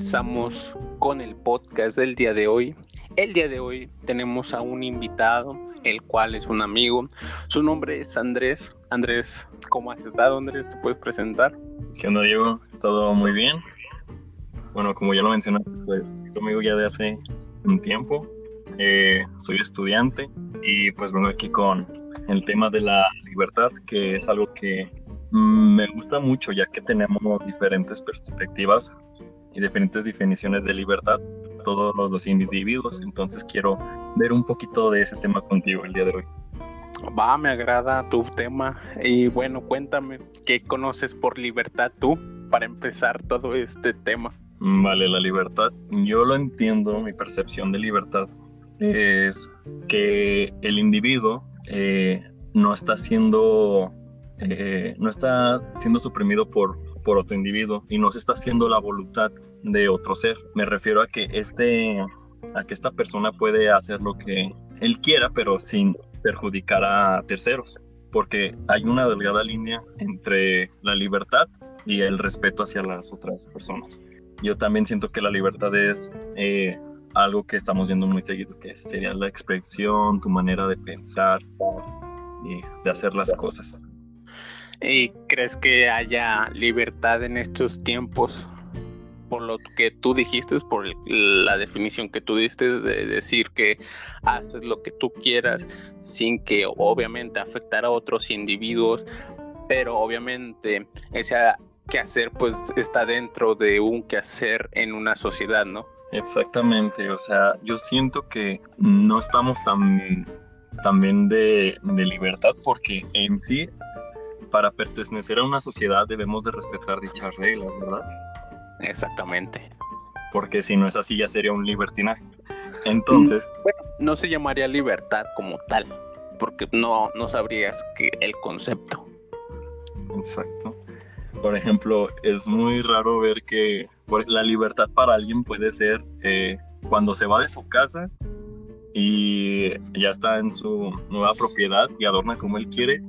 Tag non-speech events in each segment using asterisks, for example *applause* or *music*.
comenzamos con el podcast del día de hoy. El día de hoy tenemos a un invitado, el cual es un amigo. Su nombre es Andrés. Andrés, ¿cómo has estado, Andrés? ¿Te puedes presentar? ¿Qué onda, Diego? He estado muy bien. Bueno, como ya lo mencioné, pues estoy conmigo ya de hace un tiempo. Eh, soy estudiante y pues vengo aquí con el tema de la libertad, que es algo que mm, me gusta mucho ya que tenemos diferentes perspectivas y diferentes definiciones de libertad todos los individuos. Entonces quiero ver un poquito de ese tema contigo el día de hoy. Va, me agrada tu tema. Y bueno, cuéntame, ¿qué conoces por libertad tú para empezar todo este tema? Vale, la libertad. Yo lo entiendo, mi percepción de libertad es que el individuo eh, no está siendo eh, no está siendo suprimido por, por otro individuo y no se está haciendo la voluntad de otro ser. Me refiero a que este a que esta persona puede hacer lo que él quiera, pero sin perjudicar a terceros, porque hay una delgada línea entre la libertad y el respeto hacia las otras personas. Yo también siento que la libertad es eh, algo que estamos viendo muy seguido, que sería la expresión, tu manera de pensar y de hacer las cosas. ¿Y crees que haya libertad en estos tiempos? Por lo que tú dijiste, por la definición que tú diste de decir que haces lo que tú quieras sin que obviamente afectar a otros individuos, pero obviamente ese quehacer pues está dentro de un quehacer en una sociedad, ¿no? Exactamente, o sea, yo siento que no estamos tan, de, de libertad porque en sí para pertenecer a una sociedad debemos de respetar dichas reglas, ¿verdad? Exactamente. Porque si no es así ya sería un libertinaje. Entonces... Mm, bueno, no se llamaría libertad como tal, porque no, no sabrías que el concepto. Exacto. Por ejemplo, es muy raro ver que la libertad para alguien puede ser eh, cuando se va de su casa y ya está en su nueva propiedad y adorna como él quiere,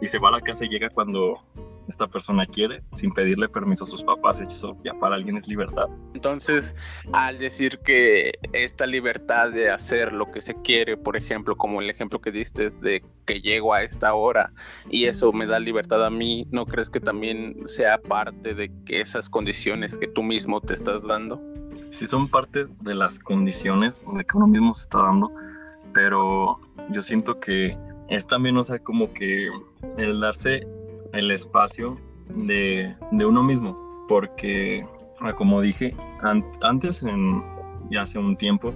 y se va a la casa y llega cuando esta persona quiere, sin pedirle permiso a sus papás. Eso ya para alguien es libertad. Entonces, al decir que esta libertad de hacer lo que se quiere, por ejemplo, como el ejemplo que diste de que llego a esta hora y eso me da libertad a mí, ¿no crees que también sea parte de que esas condiciones que tú mismo te estás dando? Sí, son parte de las condiciones de que uno mismo se está dando, pero yo siento que es también, o sea, como que el darse el espacio de, uno mismo, porque, como dije, antes, en, ya hace un tiempo,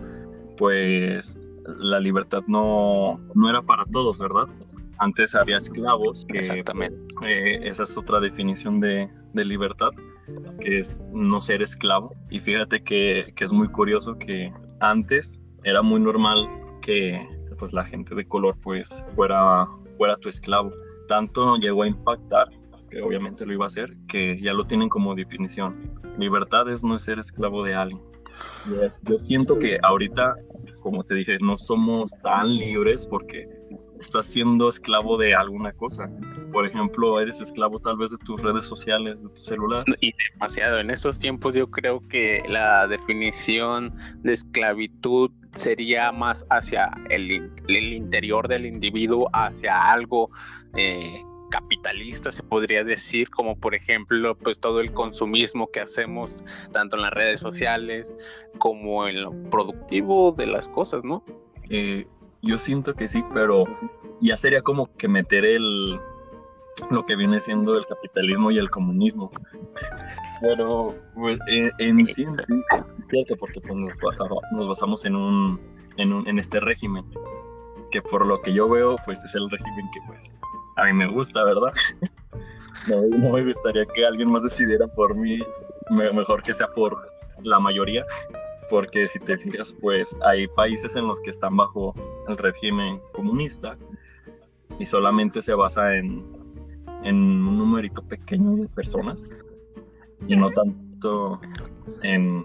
pues la libertad no, no era para todos, ¿verdad? Antes había esclavos. Exactamente. Eh, esa es otra definición de, libertad, que es no ser esclavo. Y fíjate que, que es muy curioso que antes era muy normal que pues la gente de color pues fuera, fuera tu esclavo. Tanto llegó a impactar, que obviamente lo iba a hacer, que ya lo tienen como definición. Libertad es no ser esclavo de alguien. Yo siento que ahorita, como te dije, no somos tan libres porque estás siendo esclavo de alguna cosa. Por ejemplo, eres esclavo tal vez de tus redes sociales, de tu celular. Y demasiado. En estos tiempos yo creo que la definición de esclavitud sería más hacia el, interior del individuo, hacia algo eh, capitalista, se podría decir, como por ejemplo, pues todo el consumismo que hacemos tanto en las redes sociales como en lo productivo de las cosas, ¿no? Eh, yo siento que sí, pero ya sería como que meter el lo que viene siendo el capitalismo y el comunismo. Pero pues, en, sí, en sí, fíjate, porque pues, nos, basamos, en un, en un en este régimen, que por lo que yo veo, pues es el régimen que pues a mí me gusta, ¿verdad? *laughs* no, me gustaría que alguien más decidiera por mí, mejor que sea por la mayoría porque si te fijas, pues hay países en los que están bajo el régimen comunista y solamente se basa en, en un numerito pequeño de personas y no tanto en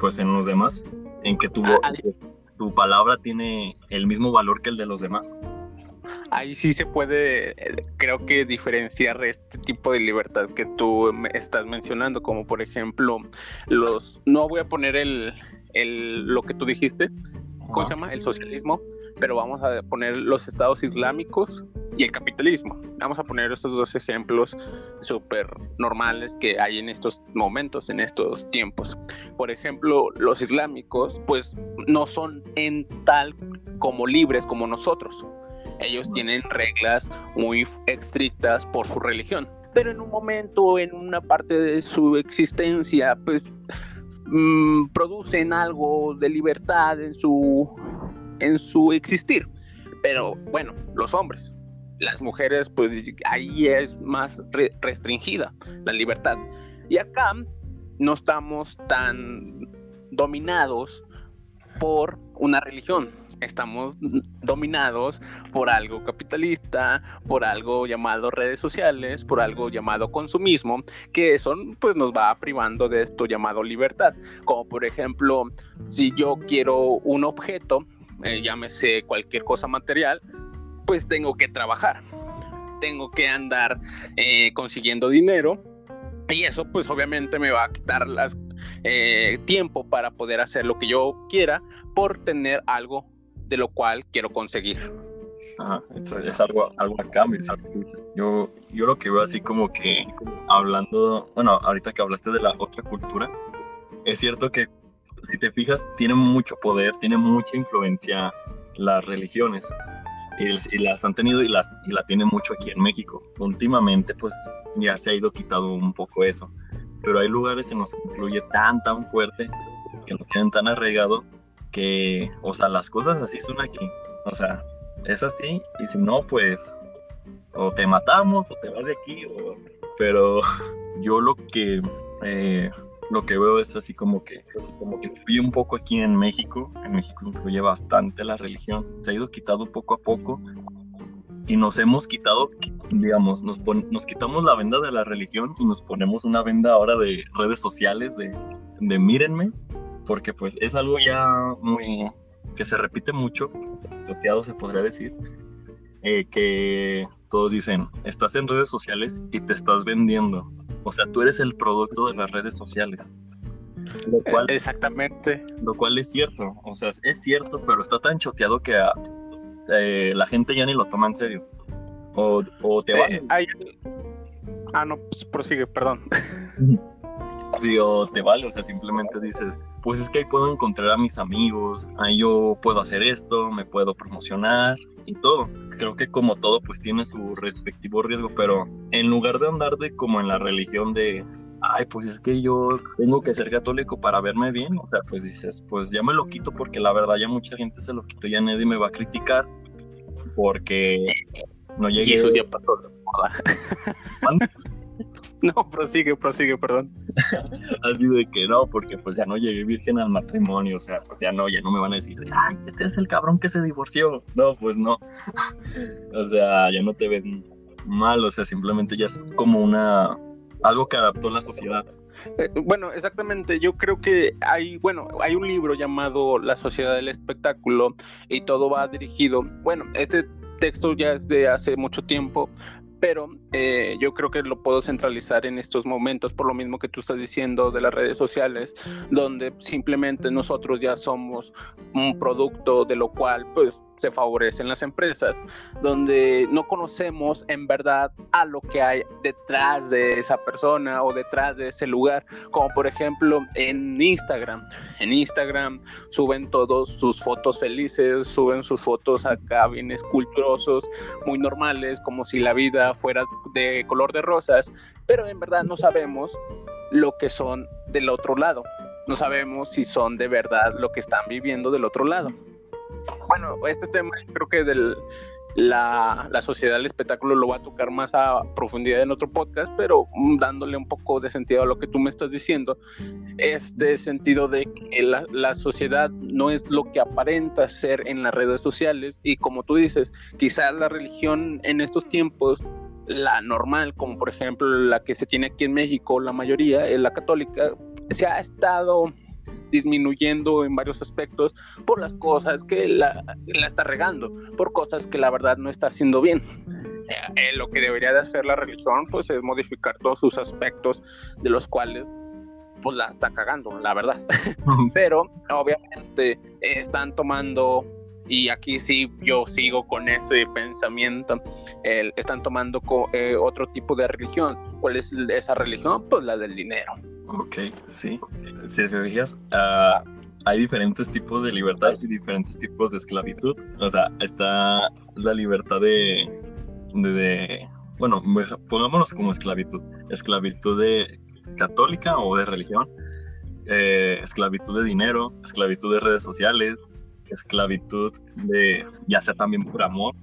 pues en los demás, en que tu, ah, tu palabra tiene el mismo valor que el de los demás. ahí sí se puede, eh, creo que diferenciar este tipo de libertad que tú estás mencionando, como por ejemplo los, no voy a poner el, el lo que tú dijiste, ¿cómo se llama? El socialismo, pero vamos a poner los estados islámicos y el capitalismo. Vamos a poner estos dos ejemplos súper normales que hay en estos momentos, en estos tiempos. Por ejemplo, los islámicos, pues no son en tal como libres como nosotros. Ellos tienen reglas muy estrictas por su religión. Pero en un momento, en una parte de su existencia, pues mm, producen algo de libertad en su en su existir. Pero bueno, los hombres, las mujeres, pues ahí es más restringida la libertad. Y acá no estamos tan dominados por una religión. Estamos dominados por algo capitalista, por algo llamado redes sociales, por algo llamado consumismo, que eso pues nos va privando de esto llamado libertad. Como por ejemplo, si yo quiero un objeto, eh, llámese cualquier cosa material, pues tengo que trabajar, tengo que andar eh, consiguiendo dinero y eso pues obviamente me va a quitar las, eh, tiempo para poder hacer lo que yo quiera por tener algo de lo cual quiero conseguir. es, algo, algo a cambio. Yo, yo lo que veo así como que hablando, bueno, ahorita que hablaste de la otra cultura, es cierto que si te fijas, tiene mucho poder, tiene mucha influencia las religiones. Y, las han tenido y, las, y la tienen mucho aquí en México. Últimamente, pues ya se ha ido quitando un poco eso. Pero hay lugares en los que influye tan, tan fuerte, que lo tienen tan arraigado, que, o sea, las cosas así son aquí. O sea, es así, y si no, pues, o te matamos, o te vas de aquí, o... pero *laughs* yo lo que eh, lo que veo es así como que, como que influye un poco aquí en México. En México influye bastante la religión. Se ha ido quitando poco a poco y nos hemos quitado, digamos, nos, nos quitamos la venda de la religión y nos ponemos una venda ahora de redes sociales, de, de mírenme, porque pues es algo ya muy, que se repite mucho, loteado se podría decir, eh, que todos dicen, estás en redes sociales y te estás vendiendo. O sea, tú eres el producto de las redes sociales. Lo cual, Exactamente. Lo cual es cierto. O sea, es cierto, pero está tan choteado que eh, la gente ya ni lo toma en serio. O, te va. Eh, ah, no, pues prosigue, perdón. *laughs* o te vale, o sea, simplemente dices, pues es que ahí puedo encontrar a mis amigos, ahí yo puedo hacer esto, me puedo promocionar y todo. Creo que como todo, pues tiene su respectivo riesgo, pero en lugar de andar de como en la religión de, ay, pues es que yo tengo que ser católico para verme bien, o sea, pues dices, pues ya me lo quito porque la verdad ya mucha gente se lo quitó, ya nadie me va a criticar porque no llegué. Y eso ya pasó *laughs* No, prosigue, prosigue, perdón. *laughs* Así de que no, porque pues ya no llegué virgen al matrimonio, o sea, pues ya no, ya no me van a decir, ay, este es el cabrón que se divorció. No, pues no. *laughs* o sea, ya no te ven mal, o sea, simplemente ya es como una, algo que adaptó la sociedad. Eh, bueno, exactamente. Yo creo que hay, bueno, hay un libro llamado La Sociedad del Espectáculo y todo va dirigido. Bueno, este texto ya es de hace mucho tiempo, pero eh, yo creo que lo puedo centralizar en estos momentos, por lo mismo que tú estás diciendo de las redes sociales, donde simplemente nosotros ya somos un producto de lo cual, pues, se favorecen las empresas, donde no conocemos en verdad a lo que hay detrás de esa persona o detrás de ese lugar, como por ejemplo en Instagram. En Instagram suben todos sus fotos felices, suben sus fotos acá bien esculturosos, muy normales, como si la vida fuera de color de rosas, pero en verdad no sabemos lo que son del otro lado. No sabemos si son de verdad lo que están viviendo del otro lado bueno, este tema creo que del, la, sociedad del espectáculo lo va a tocar más a profundidad en otro podcast, pero dándole un poco de sentido a lo que tú me estás diciendo, es de sentido de que la, la, sociedad no es lo que aparenta ser en las redes sociales. Y como tú dices, quizás la religión en estos tiempos, la normal, como por ejemplo la que se tiene aquí en México, la mayoría, es la católica, se ha estado disminuyendo en varios aspectos por las cosas que la, la está regando, por cosas que la verdad no está haciendo bien. Eh, eh, lo que debería de hacer la religión pues es modificar todos sus aspectos de los cuales pues la está cagando, la verdad. *laughs* Pero obviamente están tomando y aquí sí yo sigo con ese pensamiento, están tomando eh, otro tipo de religión. ¿Cuál es esa religión? Pues la del dinero. Ok, sí. Si te fijas, uh, hay diferentes tipos de libertad y diferentes tipos de esclavitud. O sea, está la libertad de, de, bueno, pongámonos como esclavitud. Esclavitud de católica o de religión, eh, esclavitud de dinero, esclavitud de redes sociales, esclavitud de, ya sea también por amor.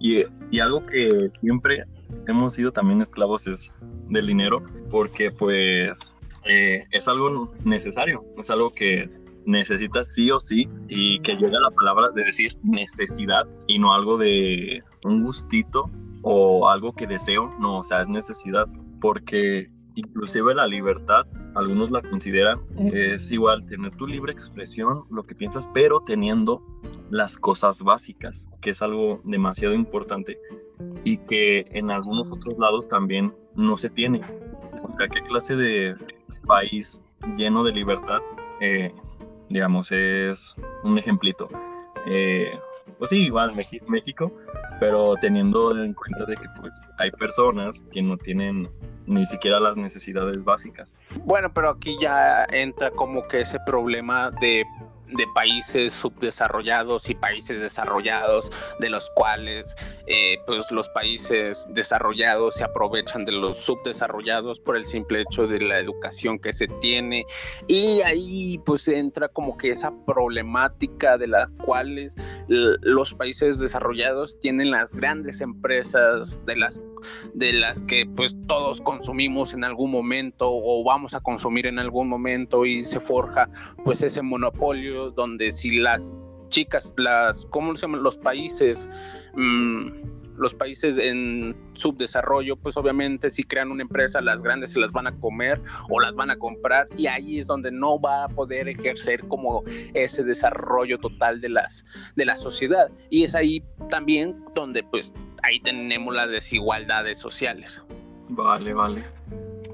Y, y algo que siempre hemos sido también esclavos es del dinero, porque pues eh, es algo necesario, es algo que necesitas sí o sí y que llega la palabra de decir necesidad y no algo de un gustito o algo que deseo, no, o sea, es necesidad porque inclusive la libertad, algunos la consideran, es igual tener tu libre expresión, lo que piensas, pero teniendo las cosas básicas, que es algo demasiado importante y que en algunos otros lados también no se tiene. O sea, ¿qué clase de país lleno de libertad, eh, digamos, es un ejemplito? Eh, pues sí, igual México, pero teniendo en cuenta de que pues hay personas que no tienen ni siquiera las necesidades básicas. Bueno, pero aquí ya entra como que ese problema de de países subdesarrollados y países desarrollados, de los cuales eh, pues los países desarrollados se aprovechan de los subdesarrollados por el simple hecho de la educación que se tiene. Y ahí pues entra como que esa problemática de las cuales los países desarrollados tienen las grandes empresas de las de las que pues todos consumimos en algún momento o vamos a consumir en algún momento y se forja pues ese monopolio donde si las chicas, las, ¿cómo se llaman? Los países, mm, los países en subdesarrollo, pues obviamente si crean una empresa, las grandes se las van a comer o las van a comprar y ahí es donde no va a poder ejercer como ese desarrollo total de las de la sociedad y es ahí también donde pues ahí tenemos las desigualdades sociales. Vale, vale.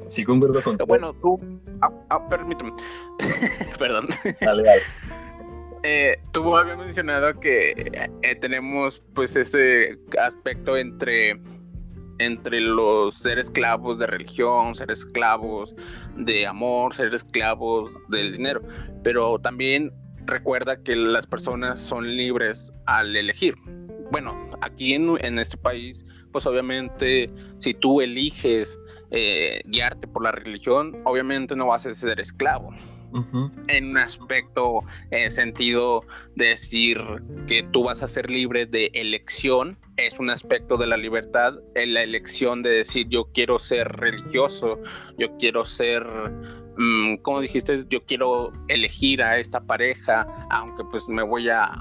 Sí, concuerdo con Bueno, tú, ah, ah, permíteme, *laughs* perdón. Dale, dale. Eh, tú habías mencionado que eh, tenemos pues ese aspecto entre entre los ser esclavos de religión, ser esclavos de amor, ser esclavos del dinero, pero también recuerda que las personas son libres al elegir. Bueno, aquí en, en este país, pues obviamente si tú eliges eh, guiarte por la religión, obviamente no vas a ser esclavo. En un aspecto, en sentido de decir que tú vas a ser libre de elección, es un aspecto de la libertad, en la elección de decir yo quiero ser religioso, yo quiero ser, mm, como dijiste, yo quiero elegir a esta pareja, aunque pues me voy a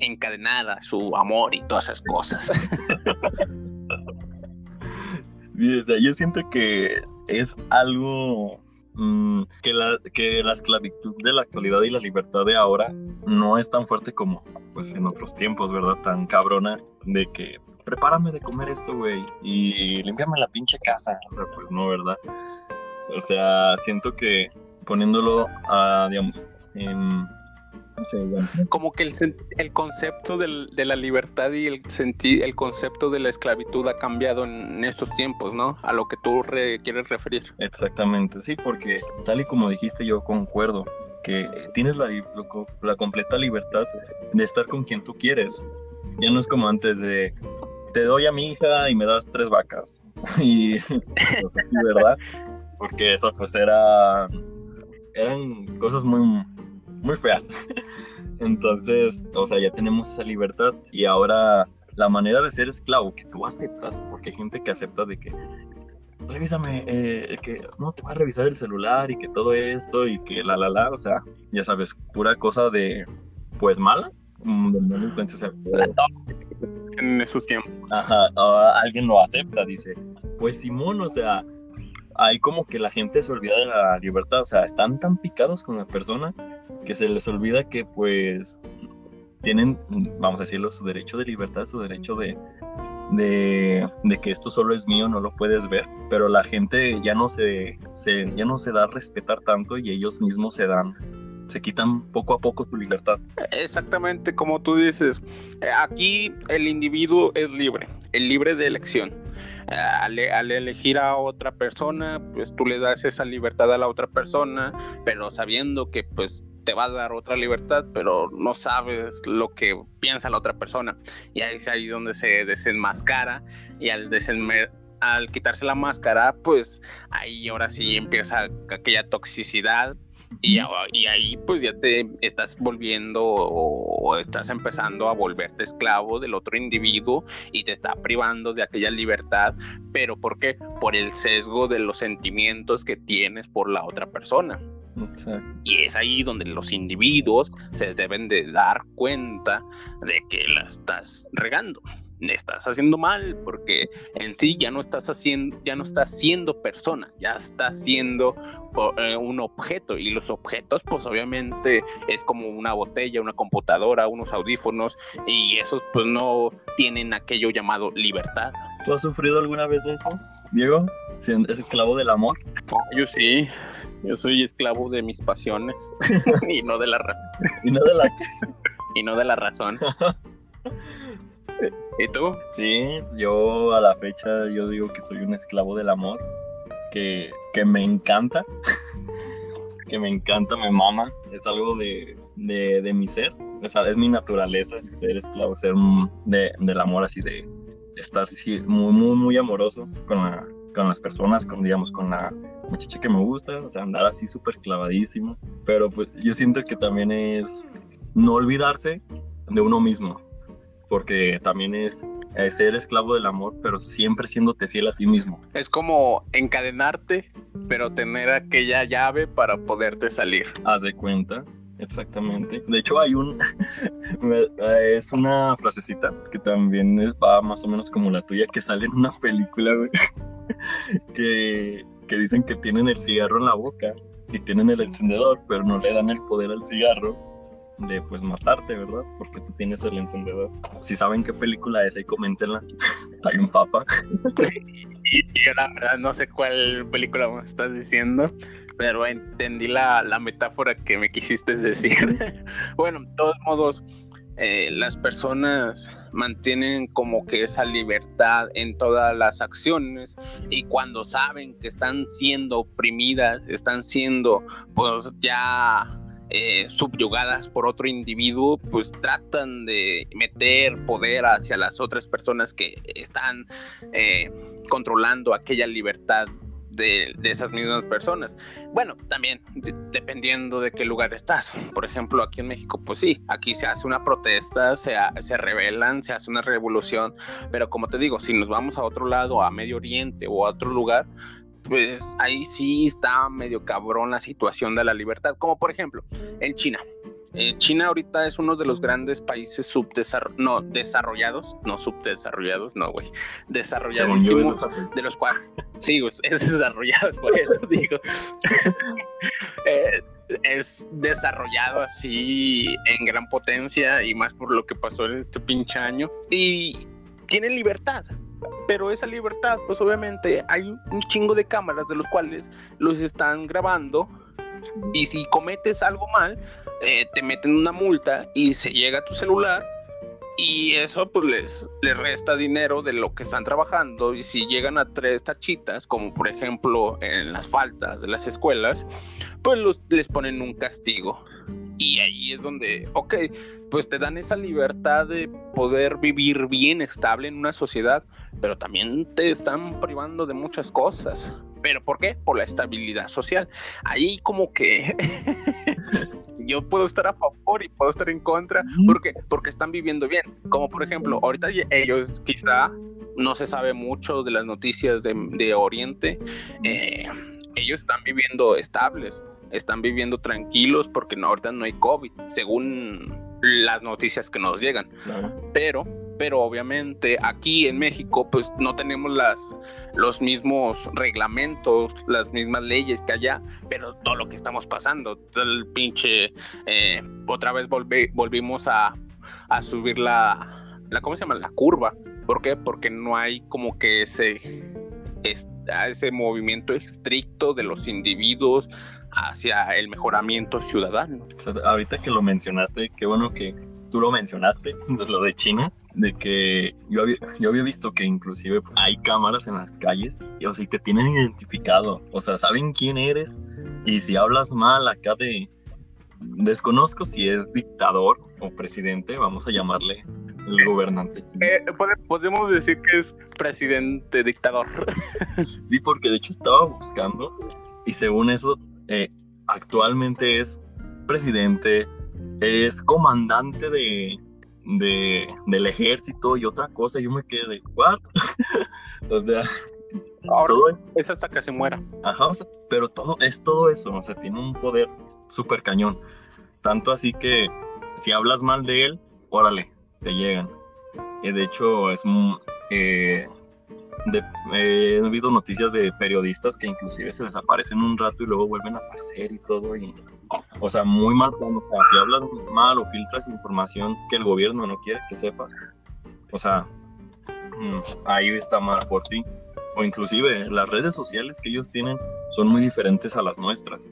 encadenar a su amor y todas esas cosas. yo siento que es algo Mm, que, la, que la esclavitud de la actualidad y la libertad de ahora no es tan fuerte como pues en otros tiempos, ¿verdad? Tan cabrona de que prepárame de comer esto, güey, y límpiame la pinche casa. O sea, pues no, ¿verdad? O sea, siento que poniéndolo a, digamos, en como que el, el concepto de la libertad y el, el concepto de la esclavitud ha cambiado en estos tiempos, ¿no? A lo que tú quieres referir. Exactamente, sí, porque tal y como dijiste yo concuerdo que tienes la, la completa libertad de estar con quien tú quieres. Ya no es como antes de te doy a mi hija y me das tres vacas. *laughs* y *laughs* pues así, ¿verdad? Porque eso pues era eran cosas muy muy feas. *laughs* Entonces, o sea, ya tenemos esa libertad y ahora la manera de ser esclavo que tú aceptas, porque hay gente que acepta de que revísame, eh, que no te va a revisar el celular y que todo esto y que la la la, o sea, ya sabes, pura cosa de pues mala, mm, en esos tiempos. Ajá, alguien lo acepta, dice, pues Simón, o sea, hay como que la gente se olvida de la libertad, o sea, están tan picados con la persona que se les olvida que pues tienen, vamos a decirlo, su derecho de libertad, su derecho de, de, que esto solo es mío, no lo puedes ver, pero la gente ya no se, se, ya no se da a respetar tanto y ellos mismos se dan, se quitan poco a poco su libertad. Exactamente como tú dices, aquí el individuo es libre, el libre de elección. Al, al, elegir a otra persona, pues tú le das esa libertad a la otra persona, pero sabiendo que pues te va a dar otra libertad, pero no sabes lo que piensa la otra persona. Y ahí es ahí donde se desenmascara y al al quitarse la máscara, pues ahí ahora sí empieza aquella toxicidad y, y, ahí pues ya te estás volviendo o estás empezando a volverte esclavo del otro individuo y te está privando de aquella libertad, pero ¿por qué? Por el sesgo de los sentimientos que tienes por la otra persona. Y es ahí donde los individuos se deben de dar cuenta de que la estás regando estás haciendo mal porque en sí ya no estás haciendo ya no estás siendo persona ya estás siendo eh, un objeto. Y los objetos pues obviamente es como una botella una computadora unos audífonos y esos pues no tienen aquello llamado libertad. ¿Tú has sufrido alguna vez eso Diego ¿Es esclavo del amor yo sí. Yo soy esclavo de mis pasiones *laughs* y no de la y no de la *laughs* y no de la razón. *laughs* ¿Y tú? Sí, yo a la fecha yo digo que soy un esclavo del amor, que, que me encanta, *laughs* que me encanta, me mama, es algo de, de, mi ser, es, es, mi naturaleza, ser esclavo, ser de, del amor así de estar así, muy, muy, muy amoroso con, la, con las personas, con, digamos, con la muchacha que me gusta, o sea, andar así súper clavadísimo. Pero pues yo siento que también es no olvidarse de uno mismo, porque también es, ser esclavo del amor, pero siempre siéndote fiel a ti mismo. Es como encadenarte, pero tener aquella llave para poderte salir. Haz de cuenta. Exactamente. De hecho, hay un. *laughs* es una frasecita que también va más o menos como la tuya, que sale en una película, güey. *laughs* que que dicen que tienen el cigarro en la boca y tienen el encendedor, pero no le dan el poder al cigarro de pues matarte, ¿verdad? Porque tú tienes el encendedor. Si saben qué película es, ahí coméntenla. *laughs* Hay un papa. *laughs* y yo la verdad no sé cuál película estás diciendo, pero entendí la, la metáfora que me quisiste decir. *laughs* bueno, de todos modos, eh, las personas mantienen como que esa libertad en todas las acciones y cuando saben que están siendo oprimidas, están siendo pues ya eh, subyugadas por otro individuo, pues tratan de meter poder hacia las otras personas que están eh, controlando aquella libertad de, esas mismas personas. Bueno, también dependiendo de qué lugar estás. Por ejemplo, aquí en México, pues sí, aquí se hace una protesta, se, se rebelan, se hace una revolución, pero como te digo, si nos vamos a otro lado, a Medio Oriente o a otro lugar, pues ahí sí está medio cabrón la situación de la libertad, como por ejemplo en China. Eh, China ahorita es uno de los grandes países subdesarrollados, no, desarrollados, no subdesarrollados, no, güey, desarrollados de los cuales, sí, *laughs* es desarrollado, por eso *laughs* digo, *laughs* eh, es desarrollado así en gran potencia y más por lo que pasó en este pinche año. Y tiene libertad, pero esa libertad, pues obviamente hay un chingo de cámaras de los cuales los están grabando y si cometes algo mal, eh, te meten una multa y se llega a tu celular y eso pues les, les resta dinero de lo que están trabajando y si llegan a tres tachitas, como por ejemplo en las faltas de las escuelas, pues los, les ponen un castigo. Y ahí es donde, ok, pues te dan esa libertad de poder vivir bien, estable en una sociedad, pero también te están privando de muchas cosas. ¿Pero por qué? Por la estabilidad social. Ahí como que *laughs* yo puedo estar a favor y puedo estar en contra, porque porque están viviendo bien. Como por ejemplo, ahorita ellos quizá no se sabe mucho de las noticias de, Oriente, eh, ellos están viviendo estables, están viviendo tranquilos porque ahorita no hay COVID, según las noticias que nos llegan. Pero pero obviamente aquí en México pues no tenemos las los mismos reglamentos, las mismas leyes que allá, pero todo lo que estamos pasando, el pinche eh, otra vez volvimos a, a subir la, la ¿cómo se llama? la curva. ¿Por qué? Porque no hay como que ese ese movimiento estricto de los individuos hacia el mejoramiento ciudadano. ahorita que lo mencionaste, qué bueno que tú lo mencionaste, *laughs* lo de China, de que yo había, yo había visto que inclusive hay cámaras en las calles y o sea, te tienen identificado, o sea, saben quién eres y si hablas mal acá de... Desconozco si es dictador o presidente, vamos a llamarle el gobernante. Eh, podemos decir que es presidente dictador. *laughs* sí, porque de hecho estaba buscando y según eso, eh, actualmente es presidente, es comandante de, de, del ejército y otra cosa. Yo me quedé de, ¿what? *laughs* o sea, todo es, hasta que se muera. Ajá, pero todo es todo eso, o sea, tiene un poder súper cañón. Tanto así que si hablas mal de él, órale, te llegan. Y de hecho, es eh, de, he habido noticias de periodistas que inclusive se desaparecen un rato y luego vuelven a aparecer y todo. Y, o sea, muy mal. O sea, si hablas mal o filtras información que el gobierno no quiere que sepas. O sea, mm, ahí está mal por ti. O inclusive las redes sociales que ellos tienen son muy diferentes a las nuestras.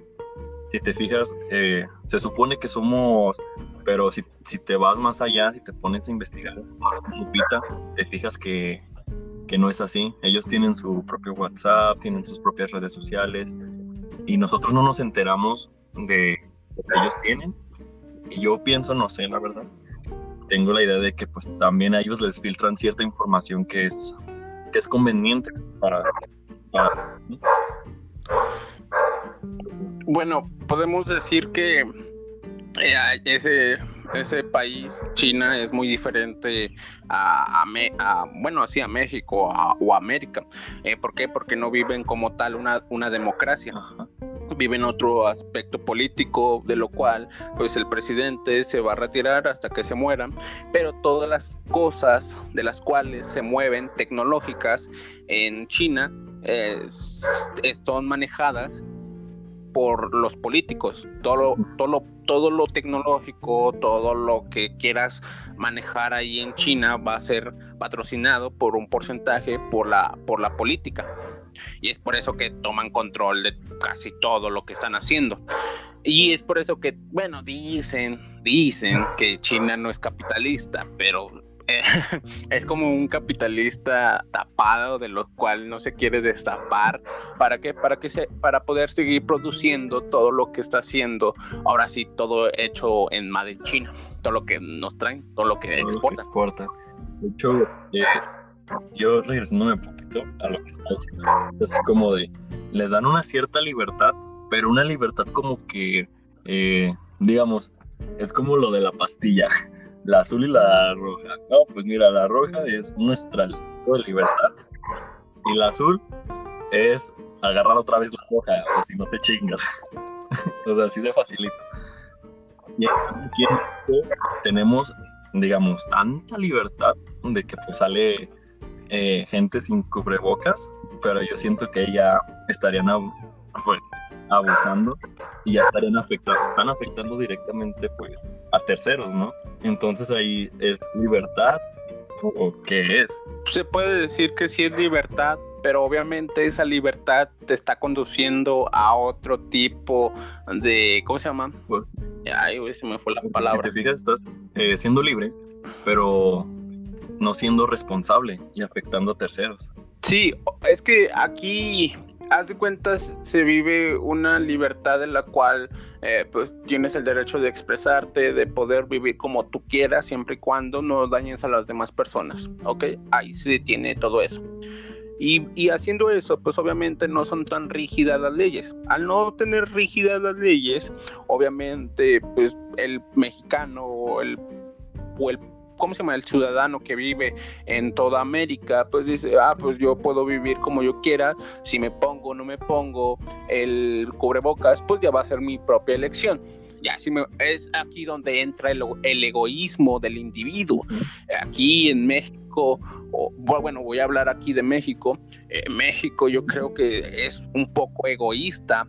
Si te fijas, eh, se supone que somos, pero si, si, te vas más allá, si te pones a investigar lupita, te fijas que que no es así. Ellos tienen su propio WhatsApp, tienen sus propias redes sociales y nosotros no nos enteramos de lo que ellos tienen. Y yo pienso, no sé, la verdad, tengo la idea de que pues también a ellos les filtran cierta información que es, que es conveniente para... bueno, podemos decir que eh, ese ese país, China, es muy diferente a, bueno, así a México o a América. Eh, ¿Por qué? Porque no viven como tal una, una democracia. Viven otro aspecto político, de lo cual, pues el presidente se va a retirar hasta que se muera, pero todas las cosas de las cuales se mueven tecnológicas en China son manejadas por los políticos. Todo, todo, todo lo tecnológico, todo lo que quieras manejar ahí en China va a ser patrocinado por un porcentaje por la, por la política. Y es por eso que toman control de casi todo lo que están haciendo. Y es por eso que, bueno, dicen, dicen que China no es capitalista, pero *laughs* es como un capitalista tapado de lo cual no se quiere destapar. Para que para que se para poder seguir produciendo todo lo que está haciendo ahora sí todo hecho en Made in China. Todo lo que nos traen todo lo que exporta. de hecho eh, yo regresándome un poquito a lo que está diciendo así como de les dan una cierta libertad pero una libertad como que eh, digamos es como lo de la pastilla *laughs* la azul y la roja. No, pues mira, la roja es nuestra libertad. Y la azul es agarrar otra vez la roja, o si no te chingas. *laughs* o sea, así de facilito. Y aquí tenemos, digamos, tanta libertad de que pues sale eh, gente sin cubrebocas, pero yo siento que ya estarían pues, abusando y ya estarían afectando, están afectando directamente pues a terceros, ¿no? Entonces ahí es libertad o qué es? Se puede decir que sí es libertad, pero obviamente esa libertad te está conduciendo a otro tipo de, ¿cómo se llama? Pues, Ay, se me fue la palabra. Si te fijas, estás eh, siendo libre, pero no siendo responsable y afectando a terceros. Sí, es que aquí haz de cuentas, se vive una libertad en la cual eh, pues tienes el derecho de expresarte, de poder vivir como tú quieras, siempre y cuando no dañes a las demás personas, ¿ok? Ahí se tiene todo eso. Y, y, haciendo eso, pues obviamente no son tan rígidas las leyes. Al no tener rígidas las leyes, obviamente, pues el mexicano o el, o el ¿cómo se llama? El ciudadano que vive en toda América, pues dice, ah, pues yo puedo vivir como yo quiera, si me pongo o no me pongo el cubrebocas, pues ya va a ser mi propia elección. ya sí me, es aquí donde entra el, egoísmo del individuo. Aquí en México, bueno, voy a hablar aquí de México. Eh, México yo creo que es un poco egoísta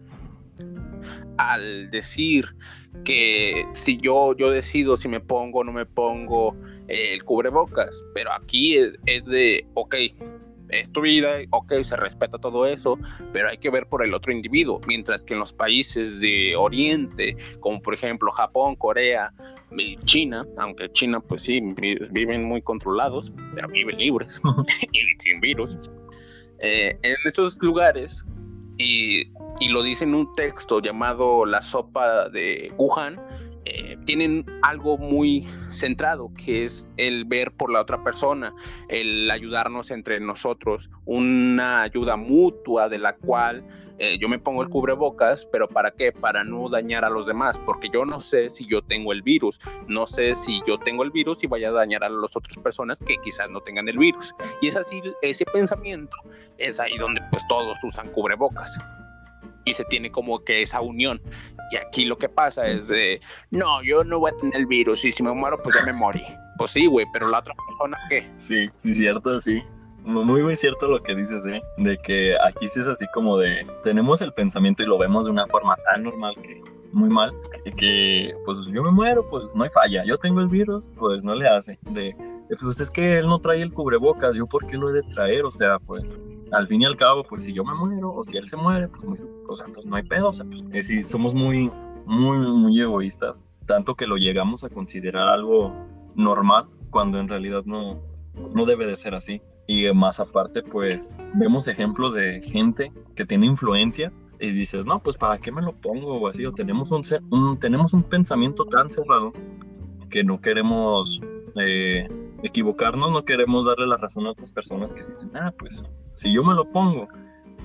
al decir que si yo, yo decido si me pongo o no me pongo el cubrebocas, pero aquí es, de, ok, es tu vida, ok, se respeta todo eso, pero hay que ver por el otro individuo, mientras que en los países de Oriente, como por ejemplo Japón, Corea, China, aunque China pues sí, viven muy controlados, pero viven libres *laughs* y sin virus, eh, en estos lugares y, lo dice en un texto llamado La sopa de Wuhan, eh, tienen algo muy centrado, que es el ver por la otra persona, el ayudarnos entre nosotros, una ayuda mutua de la cual eh, yo me pongo el cubrebocas, pero ¿para qué? Para no dañar a los demás, porque yo no sé si yo tengo el virus, no sé si yo tengo el virus y vaya a dañar a las otras personas que quizás no tengan el virus. Y es así, ese pensamiento es ahí donde pues todos usan cubrebocas y se tiene como que esa unión. Y aquí lo que pasa es de, no, yo no voy a tener el virus y si me muero pues ya me morí. Pues sí, güey, pero la otra persona qué? Sí, sí, cierto, sí muy, muy cierto lo que dices, ¿eh? De que aquí sí es así como de, tenemos el pensamiento y lo vemos de una forma tan normal que muy mal, que, que pues yo me muero, pues no hay falla, yo tengo el virus, pues no le hace. De, pues es que él no trae el cubrebocas, yo por qué lo he de traer, o sea, pues al fin y al cabo, pues si yo me muero o si él se muere, pues, sea, pues no hay pedo, o sea, pues eh, sí, somos muy, muy, muy egoístas, tanto que lo llegamos a considerar algo normal cuando en realidad no, no debe de ser así. Y más aparte, pues vemos ejemplos de gente que tiene influencia y dices, no, pues para qué me lo pongo o así, o tenemos un, tenemos un pensamiento tan cerrado que no queremos eh, equivocarnos, no queremos darle la razón a otras personas que dicen, ah, pues si yo me lo pongo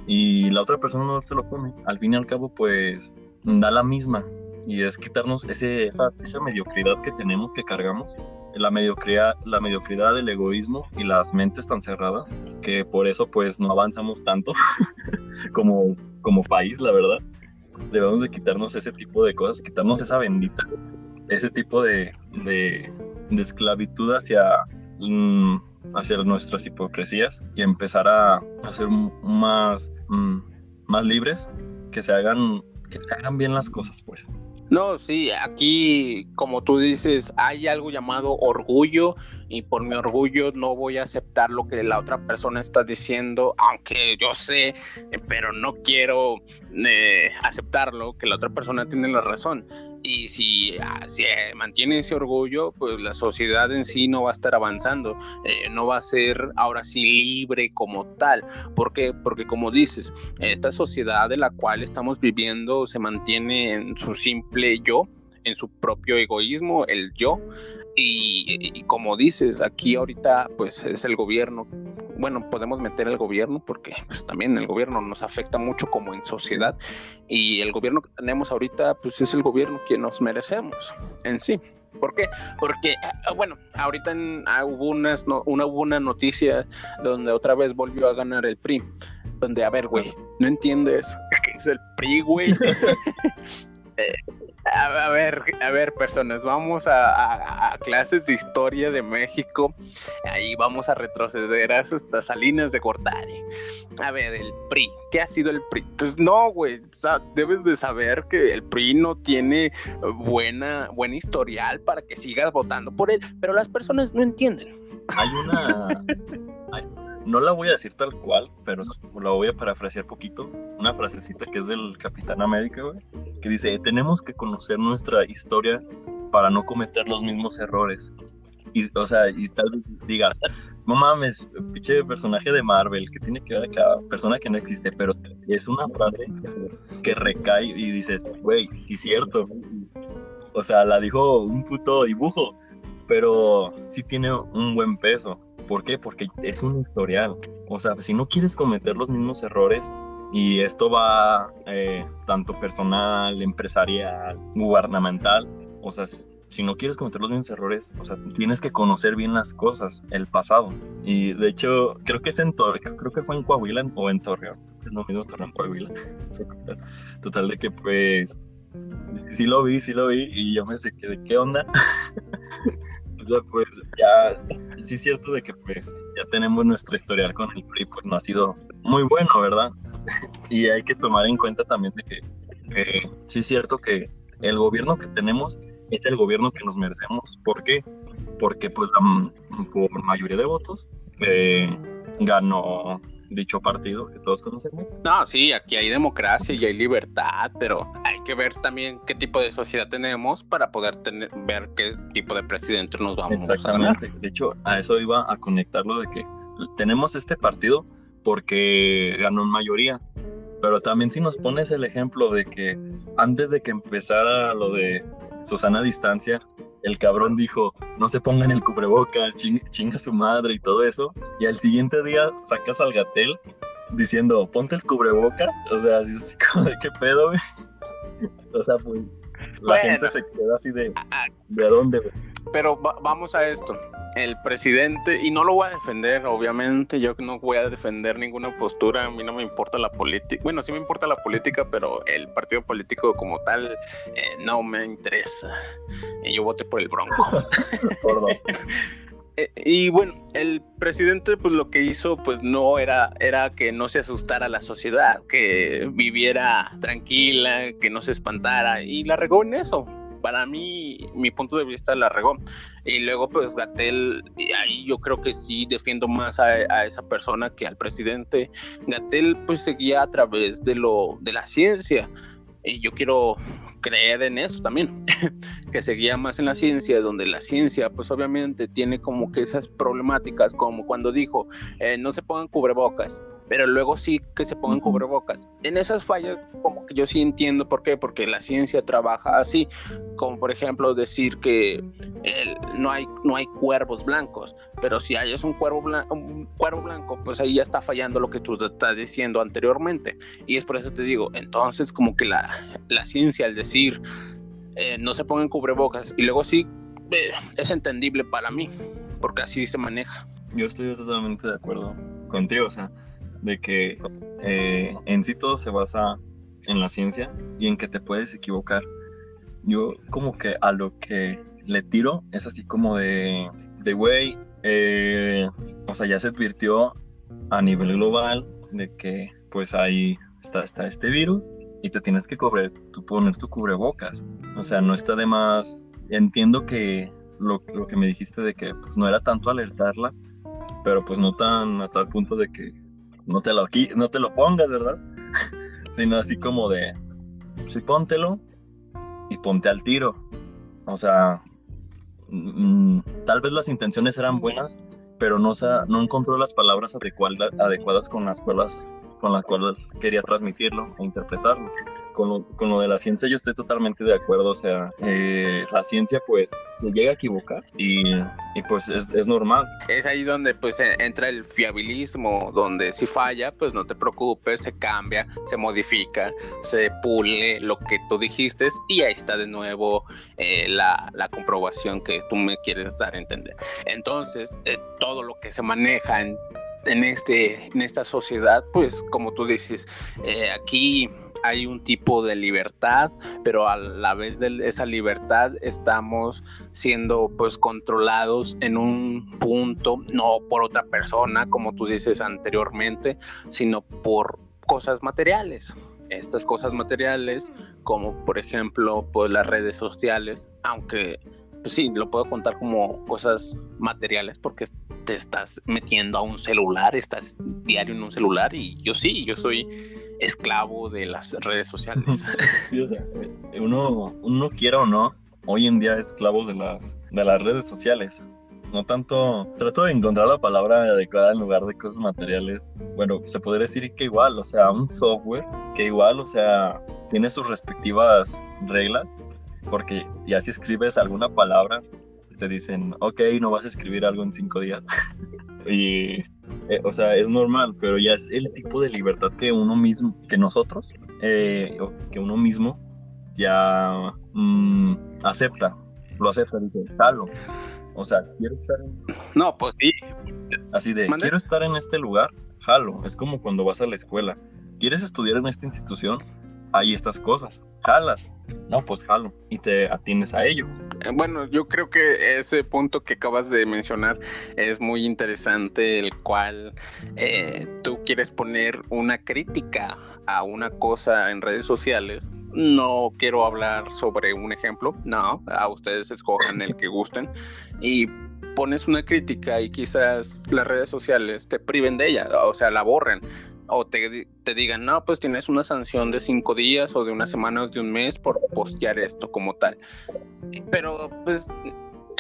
y la otra persona no se lo pone, al fin y al cabo, pues da la misma y es quitarnos ese, esa, esa mediocridad que tenemos, que cargamos la mediocridad, la mediocridad del egoísmo y las mentes tan cerradas que por eso pues no avanzamos tanto *laughs* como, como país, la verdad. Debemos de quitarnos ese tipo de cosas, quitarnos esa bendita, ese tipo de, de, esclavitud hacia, mm, hacia nuestras hipocresías y empezar a, ser más, mm, más libres, que se hagan que se hagan bien las cosas, pues. No, sí, aquí, como tú dices, hay algo llamado orgullo y por mi orgullo no voy a aceptar lo que la otra persona está diciendo, aunque yo sé, eh, pero no quiero eh, aceptarlo, que la otra persona tiene la razón. Y si, ah, si eh, mantiene ese orgullo, pues la sociedad en sí no va a estar avanzando, no va a ser ahora sí libre como tal. ¿Por qué? Porque como dices, esta sociedad de la cual estamos viviendo se mantiene en su simple yo, en su propio egoísmo, el yo, y, como dices, aquí ahorita pues es el gobierno. Bueno, podemos meter el gobierno porque pues también el gobierno nos afecta mucho como en sociedad y el gobierno que tenemos ahorita pues es el gobierno que nos merecemos en sí. ¿Por qué? Porque, ah, bueno, ahorita ah, hubo, unas, una, una noticia donde otra vez volvió a ganar el PRI. Donde, a ver, güey, no entiendes *laughs* qué es el PRI, güey. *laughs* Eh, a, ver, a ver, personas, vamos a, clases de historia de México. Ahí vamos a retroceder a estas Salinas de Gortari. A ver, el PRI, ¿qué ha sido el PRI? Pues no, güey, debes de saber que el PRI no tiene buena, buen historial para que sigas votando por él, pero las personas no entienden. Hay una, *laughs* no la voy a decir tal cual, pero la voy a parafrasear poquito. Una frasecita que es del Capitán América, güey, que dice, tenemos que conocer nuestra historia para no cometer los mismos errores. Y, o sea, y tal vez digas, no mames, pinche personaje de Marvel, que tiene que ver cada persona que no existe, pero es una frase que recae y dices, güey, sí es cierto. O sea, la dijo un puto dibujo, pero sí tiene un buen peso. ¿Por qué? Porque es un historial. O sea, si no quieres cometer los mismos errores, y esto va eh, tanto personal, empresarial, gubernamental, o sea, si no quieres cometer los mismos errores, o sea, tienes que conocer bien las cosas, el pasado. Y de hecho, creo que es en Torreón, creo que fue en Coahuila o en Torreón, es lo mismo Torreón, Coahuila. *laughs* Total de que pues Sí, lo vi, sí lo vi, y yo me sé que de qué onda. *laughs* pues ya, sí es cierto de que pues ya tenemos nuestra historial con el PRI, pues no ha sido muy bueno, ¿verdad? y hay que tomar en cuenta también de que eh, sí es cierto que el gobierno que tenemos es el gobierno que nos merecemos. ¿Por qué? Porque pues por mayoría de votos eh, ganó dicho partido que todos conocemos. No, sí, aquí hay democracia y hay libertad, pero que ver también qué tipo de sociedad tenemos para poder tener, ver qué tipo de presidente nos vamos Exactamente. De hecho, a eso iba a conectarlo de que tenemos este partido porque ganó en mayoría, pero también si nos pones el ejemplo de que antes de que empezara lo de Susana Distancia, el cabrón dijo, no se pongan el cubrebocas, chinga su madre y todo eso. Y al siguiente día sacas al gatel diciendo, ponte el cubrebocas. O sea, así, como de qué pedo, güey. O sea, pues la gente se queda así de, ¿de dónde, güey? Pero vamos a esto el presidente, y no lo voy a defender, obviamente, yo no voy a defender ninguna postura, a mí no me importa la política, bueno, sí me importa la política, pero el partido político como tal eh, no me interesa. Y yo voté por el Bronco. *laughs* *laughs* Eh, y bueno, el presidente pues lo que hizo pues no era, era que no se asustara la sociedad, que viviera tranquila, que no se espantara, y la regó en eso para mí, mi punto de vista la regó. Y luego, pues Gatel, ahí yo creo que sí defiendo más a, esa persona que al presidente. Gatel, pues seguía a través de lo de la ciencia. Y yo quiero creer en eso también, *laughs* que seguía más en la ciencia, donde la ciencia, pues obviamente tiene como que esas problemáticas, como cuando dijo, eh, no se pongan cubrebocas pero luego sí que se pongan cubrebocas. En esas fallas, como que yo sí entiendo por qué, porque la ciencia trabaja así, como por ejemplo decir que no, hay, no hay cuervos blancos, pero si hay un cuervo, blanco, un cuervo blanco, pues ahí ya está fallando lo que tú estás diciendo anteriormente. Y es por eso te digo, entonces como que la, la ciencia al decir eh, no se pongan cubrebocas y luego sí, eh, es entendible para mí, porque así se maneja. Yo estoy totalmente de acuerdo contigo, o sea, de que eh, en sí todo se basa en la ciencia y en que te puedes equivocar. Yo como que a lo que le tiro es así como de, de güey, eh, o sea, ya se advirtió a nivel global de que pues ahí está, está este virus y te tienes que tú poner tu cubrebocas. O sea, no está de más. Entiendo que lo, lo, que me dijiste de que pues no era tanto alertarla, pero pues no tan a tal punto de que no te lo, no te lo pongas, ¿verdad? *laughs* Sino así como de, sí, póntelo y ponte al tiro. O sea, mm, tal vez las intenciones eran buenas, pero no, no encontró las palabras adecuadas, adecuadas con las, cuales, con las cuales quería transmitirlo e interpretarlo con lo, de la ciencia yo estoy totalmente de acuerdo, o sea, eh, la ciencia pues se llega a equivocar y, y pues es, es, normal. Es ahí donde pues entra el fiabilismo, donde si falla pues no te preocupes, se cambia, se modifica, se pule lo que tú dijiste y ahí está de nuevo eh, la, la, comprobación que tú me quieres dar a entender. Entonces, todo lo que se maneja en en, este, en esta sociedad, pues como tú dices, eh, aquí hay un tipo de libertad, pero a la vez de esa libertad estamos siendo pues controlados en un punto, no por otra persona, como tú dices anteriormente, sino por cosas materiales. Estas cosas materiales, como por ejemplo pues las redes sociales, aunque pues sí, lo puedo contar como cosas materiales porque te estás metiendo a un celular, estás diario en un celular y yo sí, yo soy esclavo de las redes sociales. *laughs* Sí, o sea, uno, uno quiera o no, hoy en día es esclavo de las, de las redes sociales. No tanto, trato de encontrar la palabra adecuada en lugar de cosas materiales. Bueno, se podría decir que igual, o sea, un software que igual, o sea, tiene sus respectivas reglas, porque ya si escribes alguna palabra, te dicen, ok, no vas a escribir algo en cinco días. *laughs* y, eh, o sea, es normal, pero ya es el tipo de libertad que uno mismo, que nosotros, eh, que uno mismo ya mm, acepta, lo acepta, dice, jalo. O sea, quiero estar en... No, pues sí. Así de, quiero estar en este lugar, jalo. Es como cuando vas a la escuela. ¿Quieres estudiar en esta institución? hay estas cosas. Jalas, no, pues jalo y te atiendes a ello. Eh, bueno, yo creo que ese punto que acabas de mencionar es muy interesante, el cual eh, tú quieres poner una crítica a una cosa en redes sociales. No quiero hablar sobre un ejemplo, no, a ustedes escojan el que gusten y pones una crítica y quizás las redes sociales te priven de ella, o sea, la borren o te, te, digan, no, pues tienes una sanción de cinco días o de una semana o de un mes por postear esto como tal. Pero pues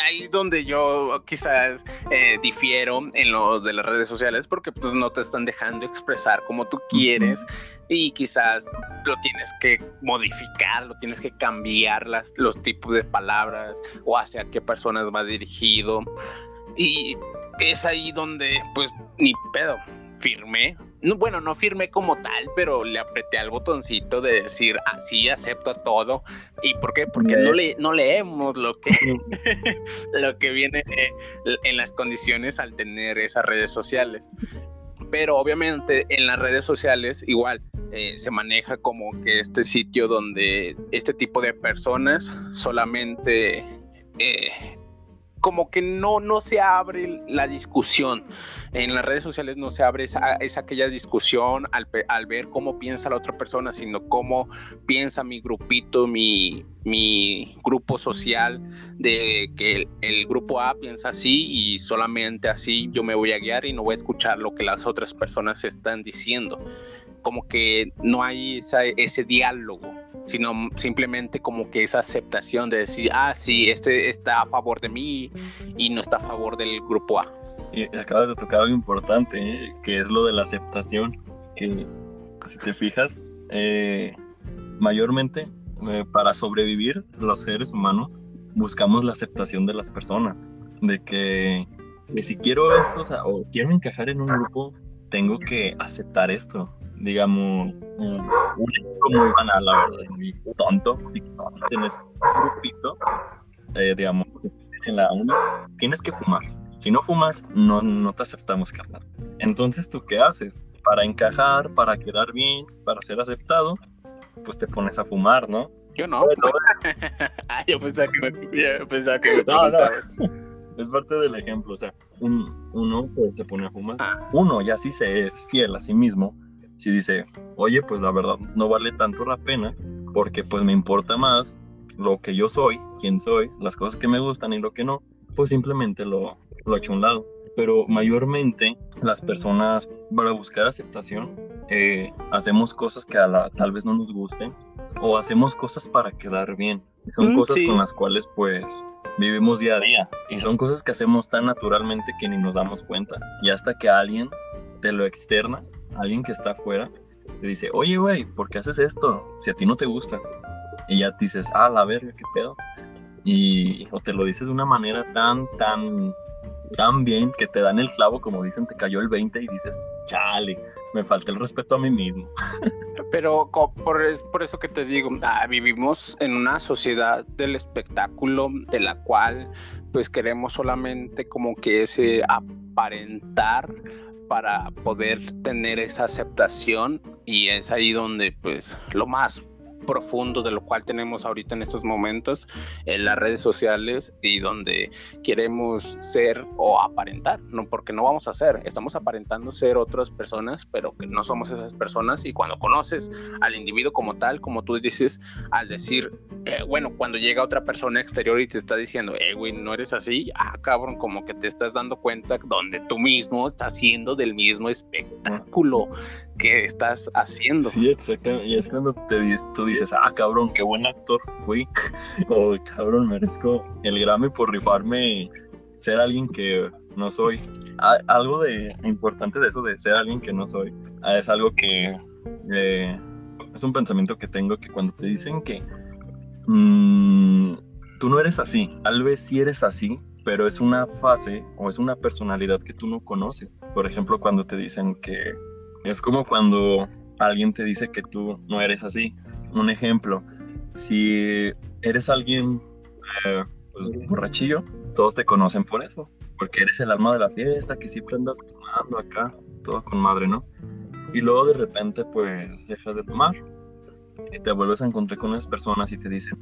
ahí donde yo quizás eh, difiero en lo de las redes sociales porque pues no te están dejando expresar como tú quieres y quizás lo tienes que modificar, lo tienes que cambiar las, los tipos de palabras o hacia qué personas va dirigido. Y es ahí donde pues ni pedo firmé bueno, no firmé como tal, pero le apreté al botoncito de decir así acepto a todo. ¿Y por qué? Porque no, le, no leemos lo que, *laughs* lo que viene en las condiciones al tener esas redes sociales. Pero obviamente en las redes sociales igual eh, se maneja como que este sitio donde este tipo de personas solamente eh, como que no, no se abre la discusión. En las redes sociales no se abre esa, aquella discusión al, ver cómo piensa la otra persona, sino cómo piensa mi grupito, mi, mi grupo social, de que el, grupo A piensa así y solamente así yo me voy a guiar y no voy a escuchar lo que las otras personas están diciendo. Como que no hay ese diálogo sino simplemente como que esa aceptación de decir, ah, sí, este está a favor de mí y no está a favor del grupo A. Y acabas de tocar algo importante, ¿eh? que es lo de la aceptación, que si te fijas, eh, mayormente eh, para sobrevivir los seres humanos buscamos la aceptación de las personas, de que, si quiero esto o quiero encajar en un grupo, tengo que aceptar esto, digamos, un, ejemplo muy banal, la verdad, muy tonto, tienes un grupito, eh, digamos, en la uni, tienes que fumar. Si no fumas, no, no te aceptamos, carnal. Entonces, ¿tú qué haces? Para encajar, para quedar bien, para ser aceptado, pues te pones a fumar, ¿no? Yo no. *laughs* ah, yo pensaba que me, yo pensaba que me no, no. *laughs* Es parte del ejemplo, o sea, un, uno pues se pone a fumar. Ah. Uno ya sí se es fiel a sí mismo, si dice, oye, pues la verdad no vale tanto la pena porque pues me importa más lo que yo soy, quién soy, las cosas que me gustan y lo que no, pues simplemente lo, lo echo a un lado. Pero mayormente las personas para buscar aceptación eh, hacemos cosas que a la, tal vez no nos gusten o hacemos cosas para quedar bien. Son mm, cosas con las cuales pues vivimos día a día y son cosas que hacemos tan naturalmente que ni nos damos cuenta. Y hasta que alguien te lo externa, alguien que está afuera, te dice, oye, güey, ¿por qué haces esto? Si a ti no te gusta. Y ya dices, ah, la verga, qué pedo. Y o te lo dices de una manera tan, tan, tan bien que te dan el clavo, como dicen, te cayó el 20 y dices, chale, me falta el respeto a mí mismo. *laughs* Pero por, por eso que te digo, ah, vivimos en una sociedad del espectáculo de la cual pues queremos solamente como que ese aparentar para poder tener esa aceptación y es ahí donde pues lo más profundo de lo cual tenemos ahorita en estos momentos en las redes sociales y donde queremos ser o aparentar, no porque no vamos a ser, estamos aparentando ser otras personas, pero que no somos esas personas. Y cuando conoces al individuo como tal, como tú dices, al decir, eh, bueno, cuando llega otra persona exterior y te está diciendo, eh, güey, no eres así, ah, cabrón, como que te estás dando cuenta donde tú mismo estás haciendo del mismo espectáculo que estás haciendo. Sí, exactamente. Y es cuando tú dices, ah, cabrón, qué buen actor fui. *laughs* o cabrón, merezco el Grammy por rifarme ser alguien que no soy. algo de importante de eso de ser alguien que no soy. Ah, es algo que eh, es un pensamiento que tengo que cuando te dicen que mm, tú no eres así, tal vez sí eres así, pero es una fase o es una personalidad que tú no conoces. Por ejemplo, cuando te dicen que es como cuando alguien te dice que tú no eres así. Un ejemplo, si eres alguien eh, pues, borrachillo, todos te conocen por eso, porque eres el alma de la fiesta, que siempre andas tomando acá, todo con madre, ¿no? Y luego de repente pues dejas de tomar y te vuelves a encontrar con unas personas y te dicen,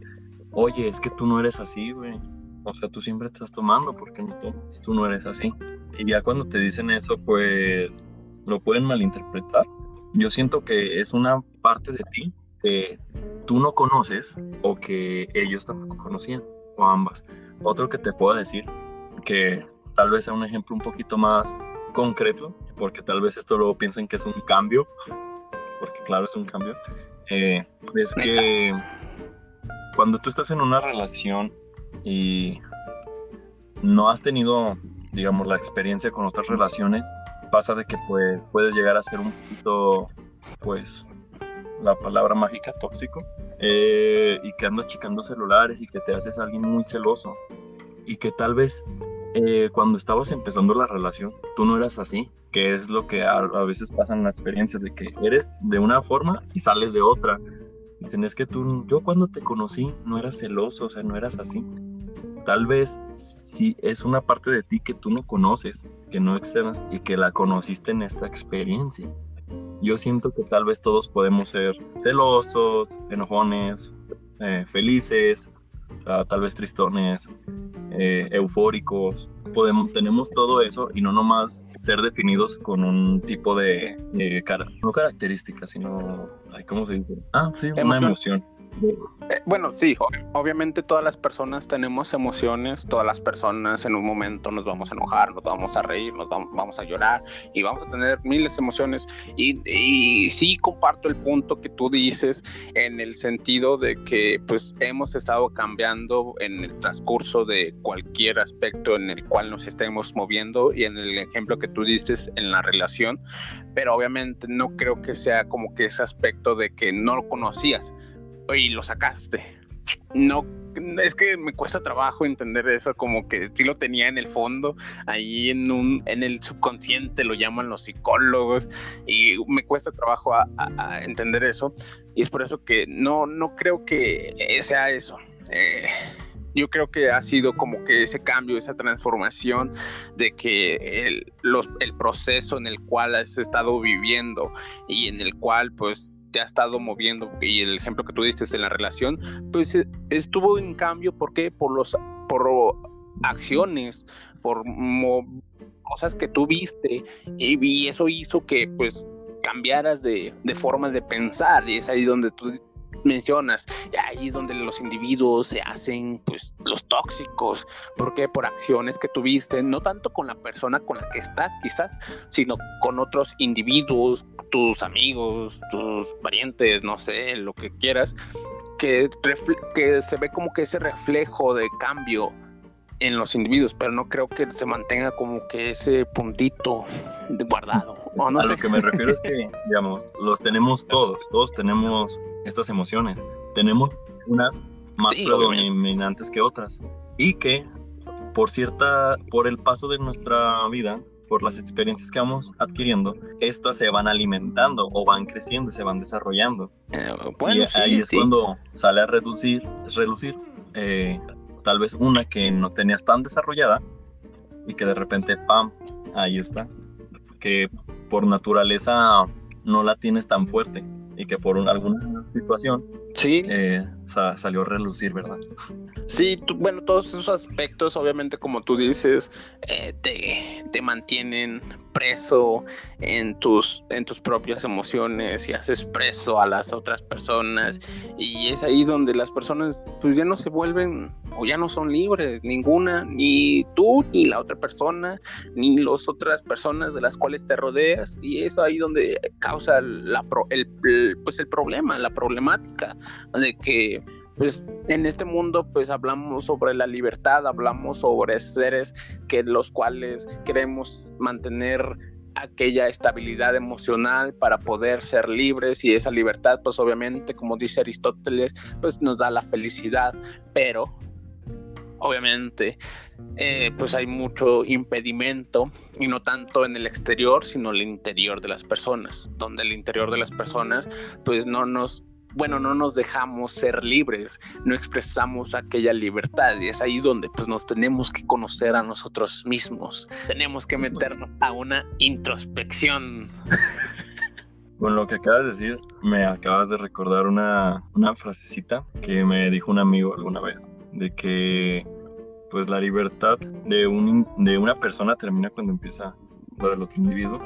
oye, es que tú no eres así, güey. O sea, tú siempre estás tomando, porque no tomas? Tú no eres así. Y ya cuando te dicen eso, pues lo pueden malinterpretar. Yo siento que es una parte de ti que tú no conoces o que ellos tampoco conocían, o ambas. Otro que te puedo decir, que tal vez sea un ejemplo un poquito más concreto, porque tal vez esto luego piensen que es un cambio, porque claro, es un cambio, eh, es que cuando tú estás en una relación y no has tenido, digamos, la experiencia con otras relaciones, pasa de que pues, puedes llegar a ser un poquito, pues, la palabra mágica tóxico, eh, y que andas checando celulares y que te haces alguien muy celoso, y que tal vez eh, cuando estabas empezando la relación, tú no eras así, que es lo que a, veces pasa en la experiencia de que eres de una forma y sales de otra. Y tienes que tú, yo cuando te conocí no eras celoso, o sea, no eras así. Tal vez sí es una parte de ti que tú no conoces, que no externas y que la conociste en esta experiencia. Yo siento que tal vez todos podemos ser celosos, enojones, eh, felices, tal vez tristones, eh, eufóricos. Podemos, tenemos todo eso y no nomás ser definidos con un tipo de, no características, sino, ¿cómo se dice? Ah, sí, una emoción. Eh, bueno, sí, obviamente todas las personas tenemos emociones, todas las personas en un momento nos vamos a enojar, nos vamos a reír, nos vamos, a llorar y vamos a tener miles de emociones. Y, y, sí comparto el punto que tú dices en el sentido de que pues hemos estado cambiando en el transcurso de cualquier aspecto en el cual nos estemos moviendo y en el ejemplo que tú dices en la relación, pero obviamente no creo que sea como que ese aspecto de que no lo conocías y lo sacaste. No, es que me cuesta trabajo entender eso, como que sí lo tenía en el fondo, ahí en un, en el subconsciente lo llaman los psicólogos, y me cuesta trabajo entender eso, y es por eso que no, no creo que sea eso. Eh, yo creo que ha sido como que ese cambio, esa transformación de que el, los, el proceso en el cual has estado viviendo y en el cual pues te ha estado moviendo y el ejemplo que tú diste en la relación, pues eh, estuvo en cambio, ¿por qué? Por los por acciones, por cosas que tú viste y, eso hizo que pues cambiaras de, de forma de pensar y es ahí donde tú mencionas, ahí es donde los individuos se hacen pues los tóxicos, porque por acciones que tuviste, no tanto con la persona con la que estás quizás, sino con otros individuos, tus amigos, tus parientes, no sé, lo que quieras, que, que se ve como que ese reflejo de cambio en los individuos, pero no creo que se mantenga como que ese puntito guardado. a lo que me refiero es que, *laughs* digamos, los tenemos todos, todos tenemos estas emociones, tenemos unas más predominantes que otras y que por cierta, por el paso de nuestra vida, por las experiencias que vamos adquiriendo, estas se van alimentando o van creciendo, se van desarrollando. Eh, y ahí es cuando sale a reducir, relucir eh, tal vez una que no tenías tan desarrollada y que de repente, ¡pam!, ahí está. Que por naturaleza no la tienes tan fuerte y que por alguna situación sí. Eh, salió a relucir, ¿verdad? Sí, bueno, todos esos aspectos, obviamente, como tú dices, eh, te, te, mantienen preso en tus, en tus propias emociones y haces preso a las otras personas. Y es ahí donde las personas, pues ya no se vuelven o ya no son libres, ninguna, ni tú, ni la otra persona, ni las otras personas de las cuales te rodeas. Y es ahí donde causa el, pues el problema, la problemática de que pues en este mundo pues hablamos sobre la libertad, hablamos sobre seres que los cuales queremos mantener aquella estabilidad emocional para poder ser libres y esa libertad pues obviamente como dice Aristóteles pues nos da la felicidad pero obviamente eh, pues hay mucho impedimento y no tanto en el exterior sino en el interior de las personas donde el interior de las personas pues no nos bueno, no nos dejamos ser libres, no expresamos aquella libertad y es ahí donde pues nos tenemos que conocer a nosotros mismos, tenemos que meternos a una introspección. Con lo que acabas de decir, me acabas de recordar una, una frasecita que me dijo un amigo alguna vez, de que pues la libertad de, un, de una persona termina cuando empieza la del otro individuo.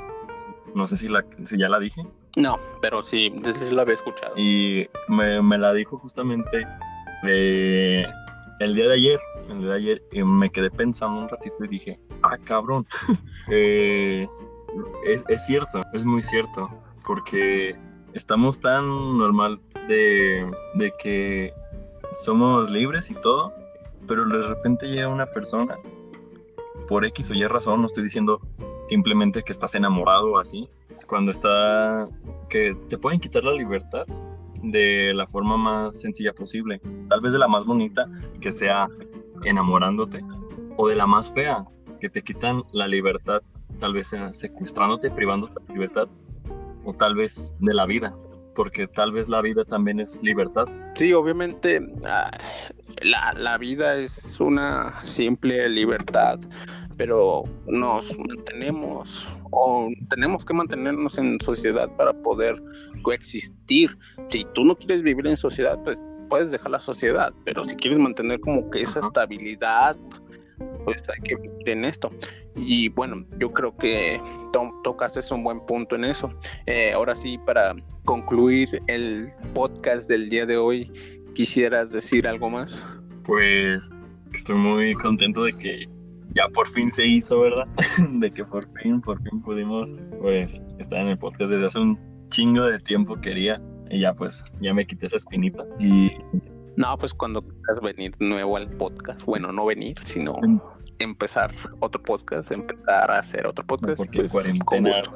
No sé si, la, si ya la dije. No, pero sí, la había escuchado. Y me, me la dijo justamente eh, el día de ayer. El día de ayer y me quedé pensando un ratito y dije, ah, cabrón. *laughs* eh, es, es cierto, es muy cierto porque estamos tan normal de, que somos libres y todo, pero de repente llega una persona por X o Y razón, no estoy diciendo simplemente que estás enamorado así, cuando está que te pueden quitar la libertad de la forma más sencilla posible, tal vez de la más bonita, que sea enamorándote, o de la más fea, que te quitan la libertad, tal vez sea secuestrándote, privándote de libertad, o tal vez de la vida, porque tal vez la vida también es libertad. Sí, obviamente ah, la, la vida es una simple libertad, pero nos mantenemos o tenemos que mantenernos en sociedad para poder coexistir. Si tú no quieres vivir en sociedad, pues puedes dejar la sociedad, pero si quieres mantener como que esa estabilidad, pues hay que vivir en esto. Y bueno, yo creo que tocaste un buen punto en eso. Eh, ahora sí, para concluir el podcast del día de hoy, ¿quisieras decir algo más? Pues estoy muy contento de que ya por fin se hizo, ¿verdad? *laughs* de que por fin, por fin pudimos, pues, estar en el podcast desde hace un chingo de tiempo quería y ya pues, ya me quité esa espinita y... No, pues cuando quieras venir nuevo al podcast, bueno, no venir, sino empezar otro podcast, empezar a hacer otro podcast. Porque pues, cuarentena. *laughs*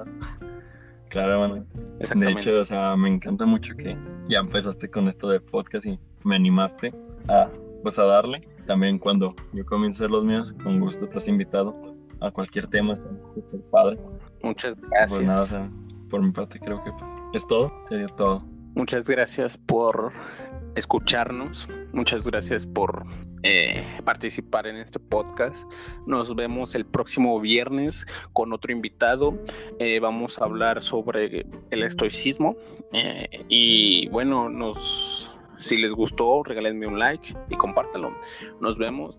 Claro, bueno. De hecho, o sea, me encanta mucho que ya empezaste con esto de podcast y me animaste a, pues, a darle. También cuando yo comience los míos, con gusto estás invitado a cualquier tema, está padre. Muchas gracias. Pues nada, o sea, por mi parte creo que pues es todo, sería todo. Muchas gracias por escucharnos. Muchas gracias por eh, participar en este podcast. Nos vemos el próximo viernes con otro invitado. Eh, vamos a hablar sobre el estoicismo. Eh, y bueno, nos, si les gustó, regálenme un like y compártanlo. Nos vemos.